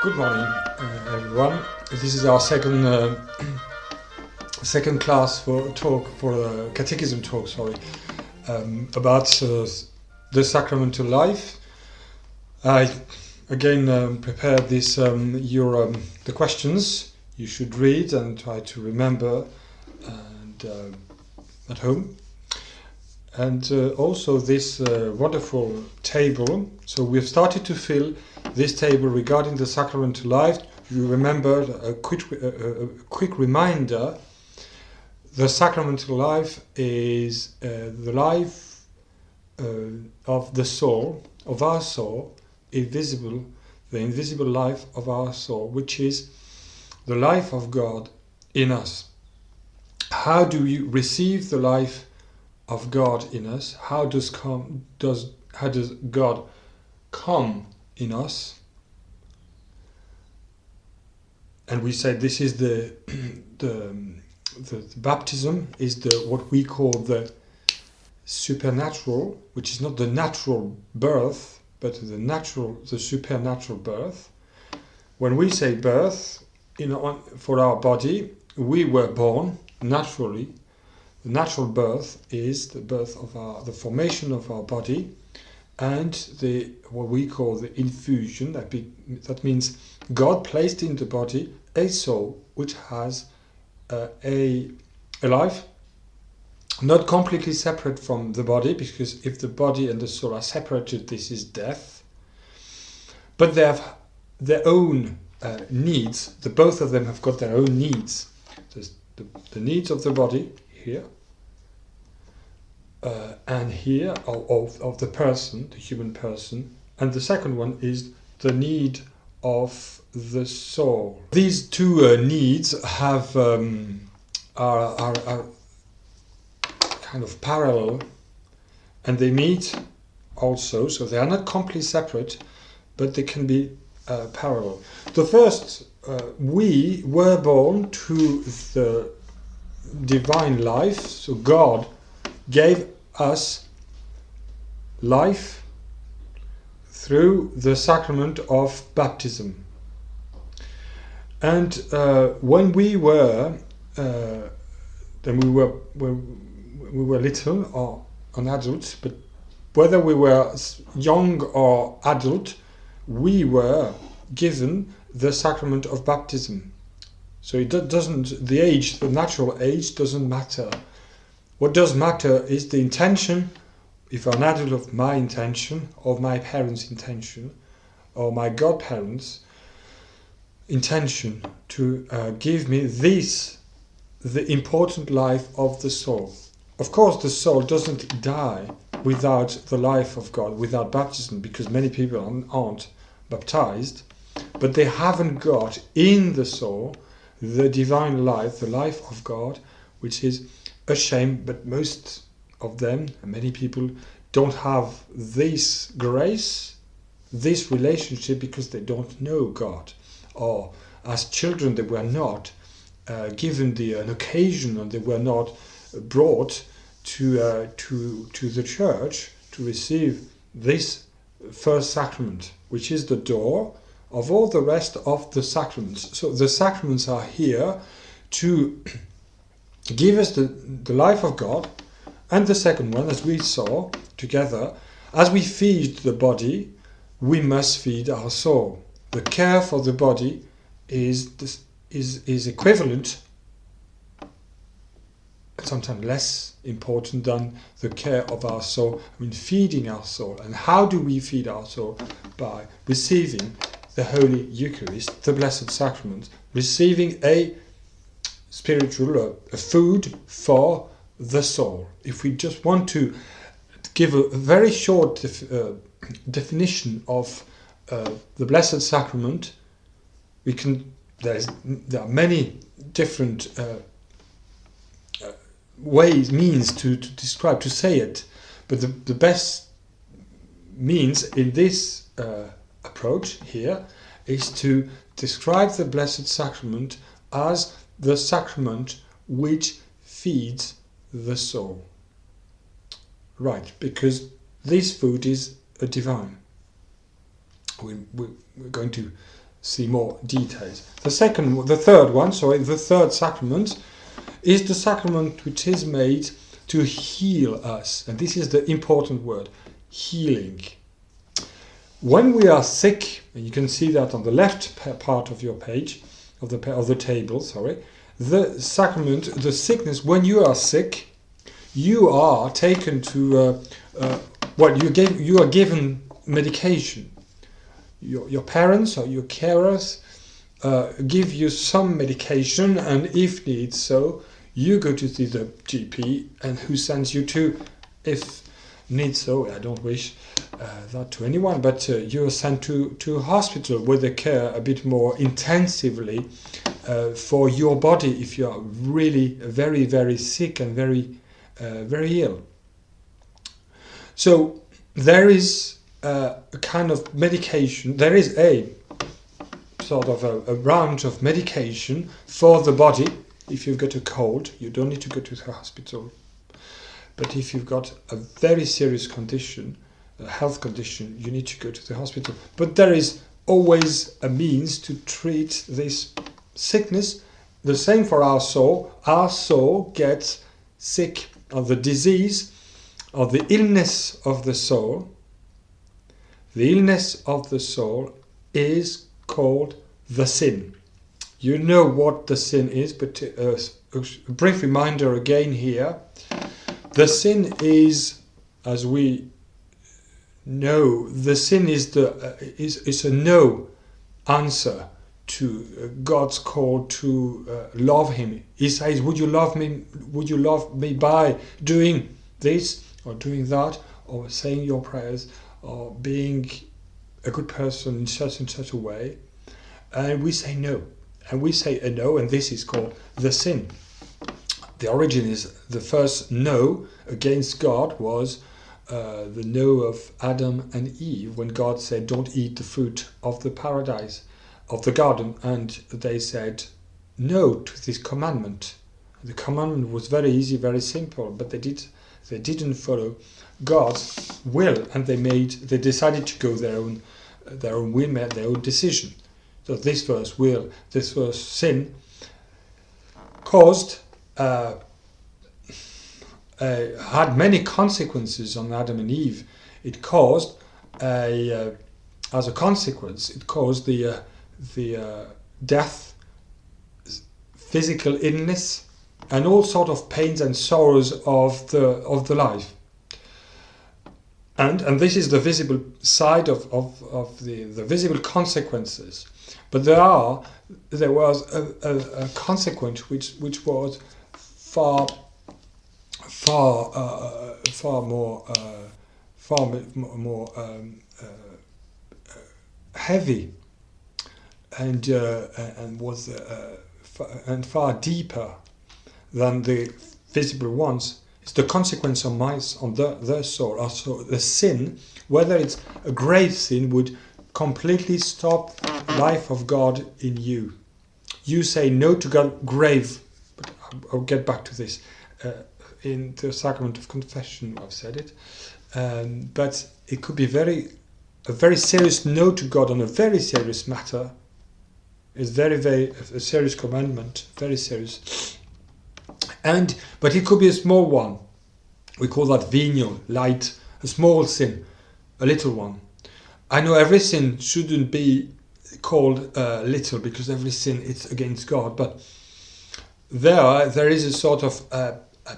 Good morning, uh, everyone. This is our second uh, second class for talk for uh, catechism talk. Sorry, um, about uh, the sacramental life. I again um, prepared this um, your um, the questions you should read and try to remember and uh, at home. And uh, also this uh, wonderful table. So we've started to fill this table regarding the sacramental life. You remember a quick, a, a quick reminder the sacramental life is uh, the life uh, of the soul, of our soul, invisible, the invisible life of our soul, which is the life of God in us. How do we receive the life of God in us? How does come does how does God come in us? And we say this is the the, um, the, the baptism is the what we call the supernatural, which is not the natural birth, but the natural the supernatural birth. When we say birth, in on, for our body, we were born naturally the natural birth is the birth of our, the formation of our body, and the what we call the infusion. That be, that means God placed in the body a soul which has uh, a a life, not completely separate from the body, because if the body and the soul are separated, this is death. But they have their own uh, needs. The both of them have got their own needs. the, the needs of the body here uh, and here of, of, the person, the human person, and the second one is the need of the soul. These two uh, needs have um, are, are, are kind of parallel, and they meet also, so they are not completely separate, but they can be uh, parallel. The first, uh, we were born to the divine life, so God gave us life through the sacrament of baptism. And uh, when we were, uh, then we were, we were little or an adult, but whether we were young or adult, we were given the sacrament of baptism. So it doesn't, the age, the natural age doesn't matter. What does matter is the intention, if an adult of my intention, of my parents' intention, or my godparents' intention to uh, give me this, the important life of the soul. Of course, the soul doesn't die without the life of God, without baptism, because many people aren't baptized, but they haven't got in the soul the divine life, the life of God, which is a shame, but most of them, many people, don't have this grace, this relationship because they don't know God. Or as children, they were not uh, given the, an occasion and they were not brought to, uh, to, to the church to receive this first sacrament, which is the door of all the rest of the sacraments. So the sacraments are here to give us the, the life of God, and the second one, as we saw together, as we feed the body, we must feed our soul. The care for the body is is is equivalent, sometimes less important than the care of our soul. I mean, feeding our soul. And how do we feed our soul? By receiving the Holy Eucharist, the Blessed Sacrament, receiving a spiritual uh, a food for the soul. If we just want to give a very short def, uh, definition of uh, the Blessed Sacrament, we can. There's there are many different uh, uh, ways means to, to describe to say it, but the, the best means in this uh, approach here is to describe the Blessed Sacrament as the sacrament which feeds the soul. Right, because this food is a divine. We, we, are going to see more details. The second, the third one, sorry, the third sacrament is the sacrament which is made to heal us, and this is the important word: healing. When we are sick, and you can see that on the left part of your page, of the of the table, sorry, the sacrament, the sickness. When you are sick, you are taken to uh, uh, you gave you are given medication. Your, your parents or your carers uh, give you some medication, and if need so, you go to see the GP, and who sends you to, if need so. I don't wish uh, that to anyone, but uh, you are sent to to hospital where they care a bit more intensively uh, for your body if you are really very very sick and very uh, very ill. So there is uh, a kind of medication. There is a sort of a, a branch of medication for the body. If you've got a cold, you don't need to go to the hospital. But if you've got a very serious condition, a health condition, you need to go to the hospital. But there is always a means to treat this sickness. The same for our soul. Our soul gets sick of the disease or the illness of the soul, the illness of the soul is called the sin. You know what the sin is, but uh, a brief reminder again here. The sin is, as we know, the sin is the uh, is is a no answer to uh, God's call to uh, love Him. He says, "Would you love me? Would you love me by doing this?" or doing that or saying your prayers or being a good person in such and such a way. And we say no. And we say a no, and this is called the sin. The origin is the first no against God was uh, the no of Adam and Eve when God said, Don't eat the fruit of the paradise, of the garden. And they said no to this commandment. The commandment was very easy, very simple, but they did they didn't follow God's will, and they made they decided to go their own their own will, made their own decision. So this first will, this first sin, caused uh, uh, had many consequences on Adam and Eve. It caused a uh, as a consequence, it caused the uh, the death, physical illness, and all sort of pains and sorrows of the of the life. And and this is the visible side of, of, of the, the visible consequences. But there are there was a, a, a consequence which which was far far uh, far more uh, far more um, uh, uh, heavy and uh, and was uh, and far deeper than the visible ones. It's the consequence on my on the, their soul. Also, the sin, whether it's a grave sin, would completely stop life of God in you. You say no to God, grave. I'll get back to this. Uh, in the sacrament of confession, I've said it. Um, but it could be very, a very serious no to God on a very serious matter. It's very, very a serious commandment, very serious and but it could be a small one. We call that venial, light, a small sin, a little one. I know every sin shouldn't be called uh, little because every sin is against God, but there there is a sort of uh, uh,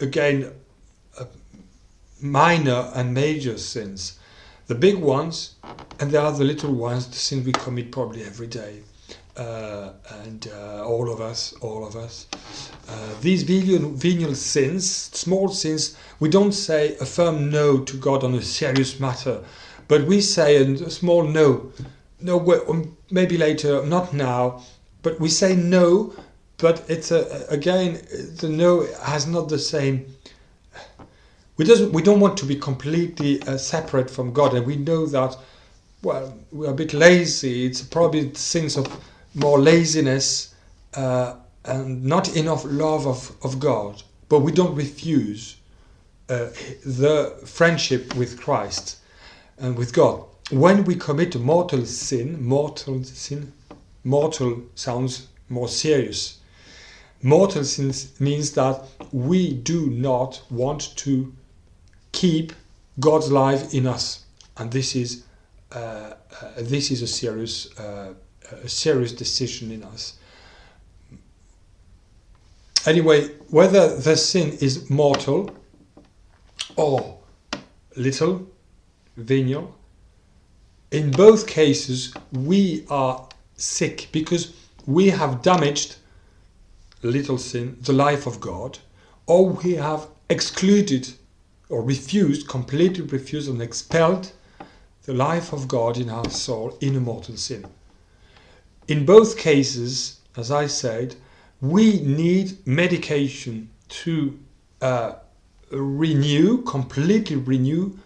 again minor and major sins. The big ones, and there are the little ones, the sins we commit probably every day uh, and uh, all of us, all of us. Uh, these venial, venial sins, small sins, we don't say a firm no to God on a serious matter, but we say a small no, no, um, maybe later, not now, but we say no, but it's a, again, the no has not the same. We, doesn't, we don't want to be completely uh, separate from God, and we know that, well, we're a bit lazy. It's probably sins of more laziness uh, and not enough love of, of God. But we don't refuse uh, the friendship with Christ and with God. when we commit mortal sin, mortal sin, mortal sounds more serious. Mortal sin means that we do not want to keep God's life in us, and this is uh, uh, this is a serious uh, a serious decision in us. Anyway, whether the sin is mortal or little, venial, in both cases we are sick because we have damaged little sin, the life of God, or we have excluded or refused, completely refused and expelled the life of God in our soul in a mortal sin. In both cases, as I said, we need medication to uh, renew, completely renew,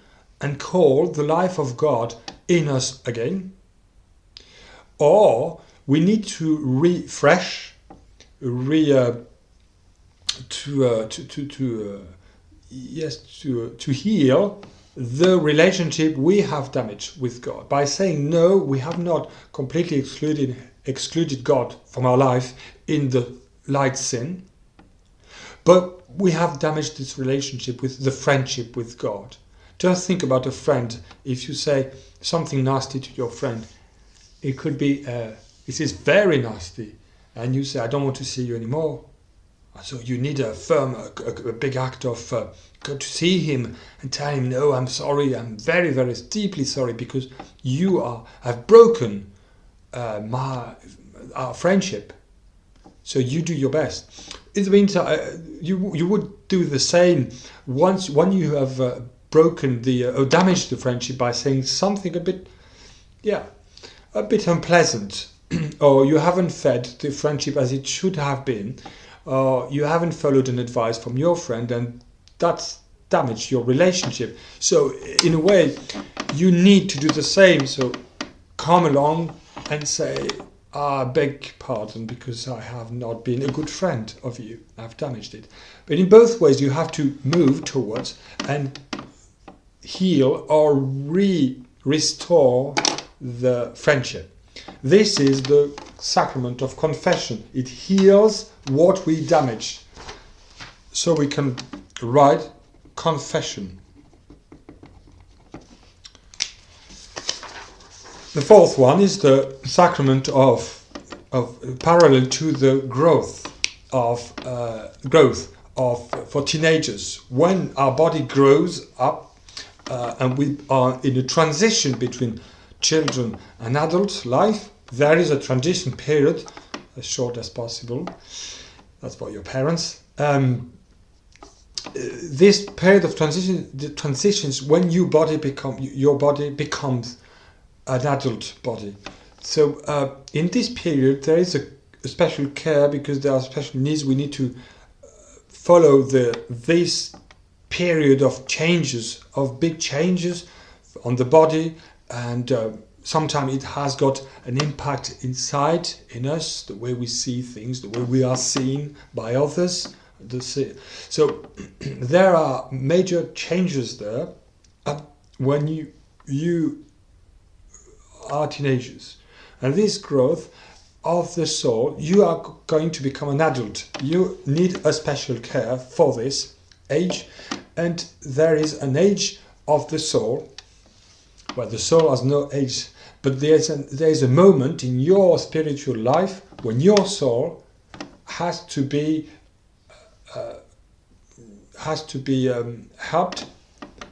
and call the life of God in us again. Or we need to refresh, re, uh, to, uh, to, to, to uh, yes, to, to heal the relationship we have damaged with God. By saying no, we have not completely excluded excluded God from our life in the light sin, but we have damaged this relationship with the friendship with God. Just think about a friend. If you say something nasty to your friend, it could be, uh, this is very nasty, and you say, I don't want to see you anymore. So you need a firm, a, a, a big act of uh, go to see him and tell him, no, I'm sorry, I'm very, very deeply sorry because you are have broken uh, my our friendship. So you do your best. In the meantime, uh, you you would do the same once when you have uh, broken the uh, or damaged the friendship by saying something a bit, yeah, a bit unpleasant, or you haven't fed the friendship as it should have been or you haven't followed an advice from your friend and that's damaged your relationship. So, in a way, you need to do the same. So, come along and say, I beg pardon because I have not been a good friend of you. I've damaged it. But in both ways, you have to move towards and heal or re restore the friendship. This is the sacrament of confession. It heals what we damaged. So we can write confession. The fourth one is the sacrament of, of parallel to the growth of uh, growth of for teenagers. When our body grows up uh, and we are in a transition between children and adult life, there is a transition period as short as possible. That's for your parents. Um, this period of transition, the transitions when your body become your body becomes an adult body. So uh, in this period, there is a, a, special care because there are special needs. We need to uh, follow the this period of changes, of big changes on the body, and uh, sometimes it has got an impact inside in us, the way we see things, the way we are seen by others. So there are major changes there when you you are teenagers, and this growth of the soul, you are going to become an adult. You need a special care for this age, and there is an age of the soul where the soul has no age but there's a, there's a moment in your spiritual life when your soul has to be uh, has to be um, helped,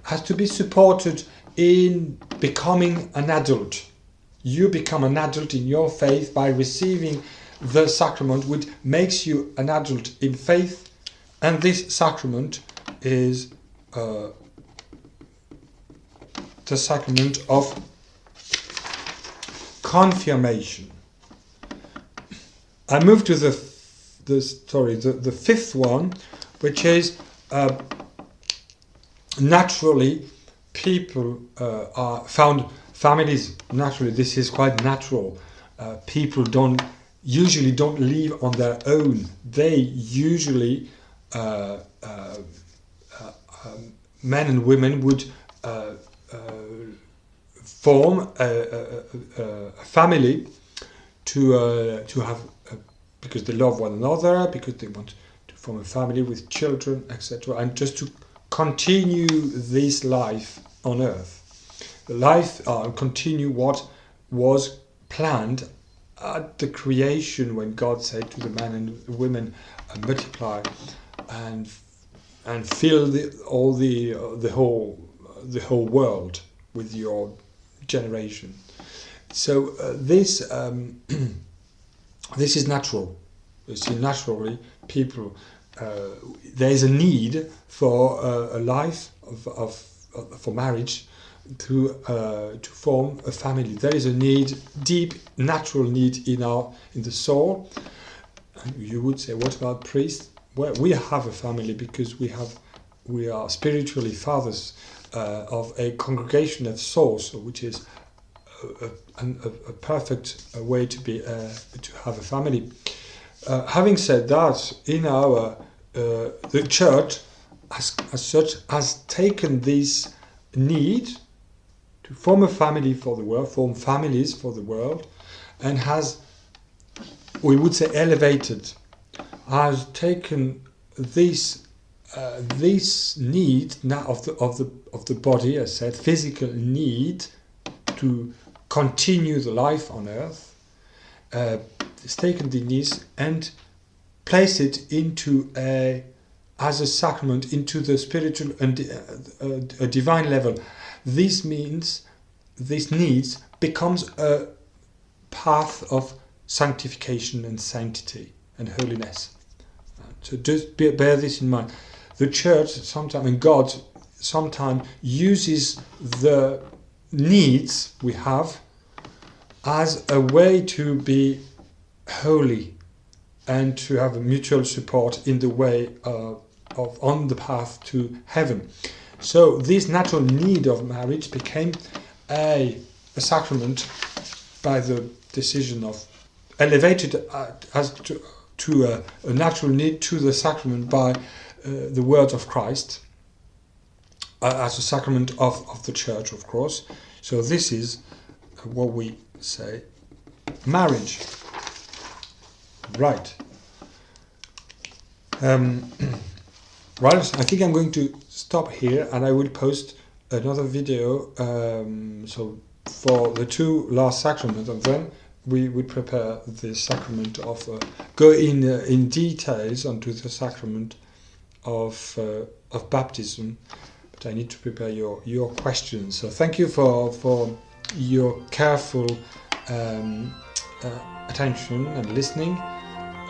has to be supported in becoming an adult. You become an adult in your faith by receiving the sacrament, which makes you an adult in faith, and this sacrament is uh, the sacrament of confirmation. I move to the the sorry the, the fifth one, which is uh, naturally people uh, are found families naturally this is quite natural. Uh, people don't usually don't live on their own. They usually uh, uh, uh, um, men and women would form a, a, a, family to uh, to have a, because they love one another because they want to form a family with children etc and just to continue this life on earth. Life uh, continue what was planned at the creation when God said to the man and women uh, multiply and and fill the, all the uh, the whole the whole world with your generation. So uh, this um, this is natural. You see, naturally, people uh, there is a need for uh, a life of, of, for marriage to uh, to form a family. There is a need, deep natural need in our in the soul. And you would say, what about priests? Well, we have a family because we have we are spiritually fathers uh, of a congregation of souls, which is a, a, a perfect way to be uh, to have a family. Uh, having said that, in our uh, the church, as, as such, has taken this need to form a family for the world, form families for the world, and has, we would say, elevated, has taken this uh, this need now of the of the of the body, as said, physical need to continue the life on earth, uh, has taken the needs and place it into a as a sacrament into the spiritual and uh, uh, a divine level. This means this needs becomes a path of sanctification and sanctity and holiness. So just bear this in mind the church sometimes and God sometimes uses the needs we have as a way to be holy and to have mutual support in the way uh, of on the path to heaven. So this natural need of marriage became a, a sacrament by the decision of elevated uh, as to, to a, a natural need to the sacrament by the words of Christ uh, as a sacrament of, of the church, of course. So this is what we say marriage. Right. Um, right, I think I'm going to stop here and I will post another video. Um, so for the two last sacraments, and then we would prepare the sacrament of uh, go in uh, in details onto the sacrament of, uh, of baptism, but I need to prepare your, your questions. So thank you for, for your careful um, uh, attention and listening.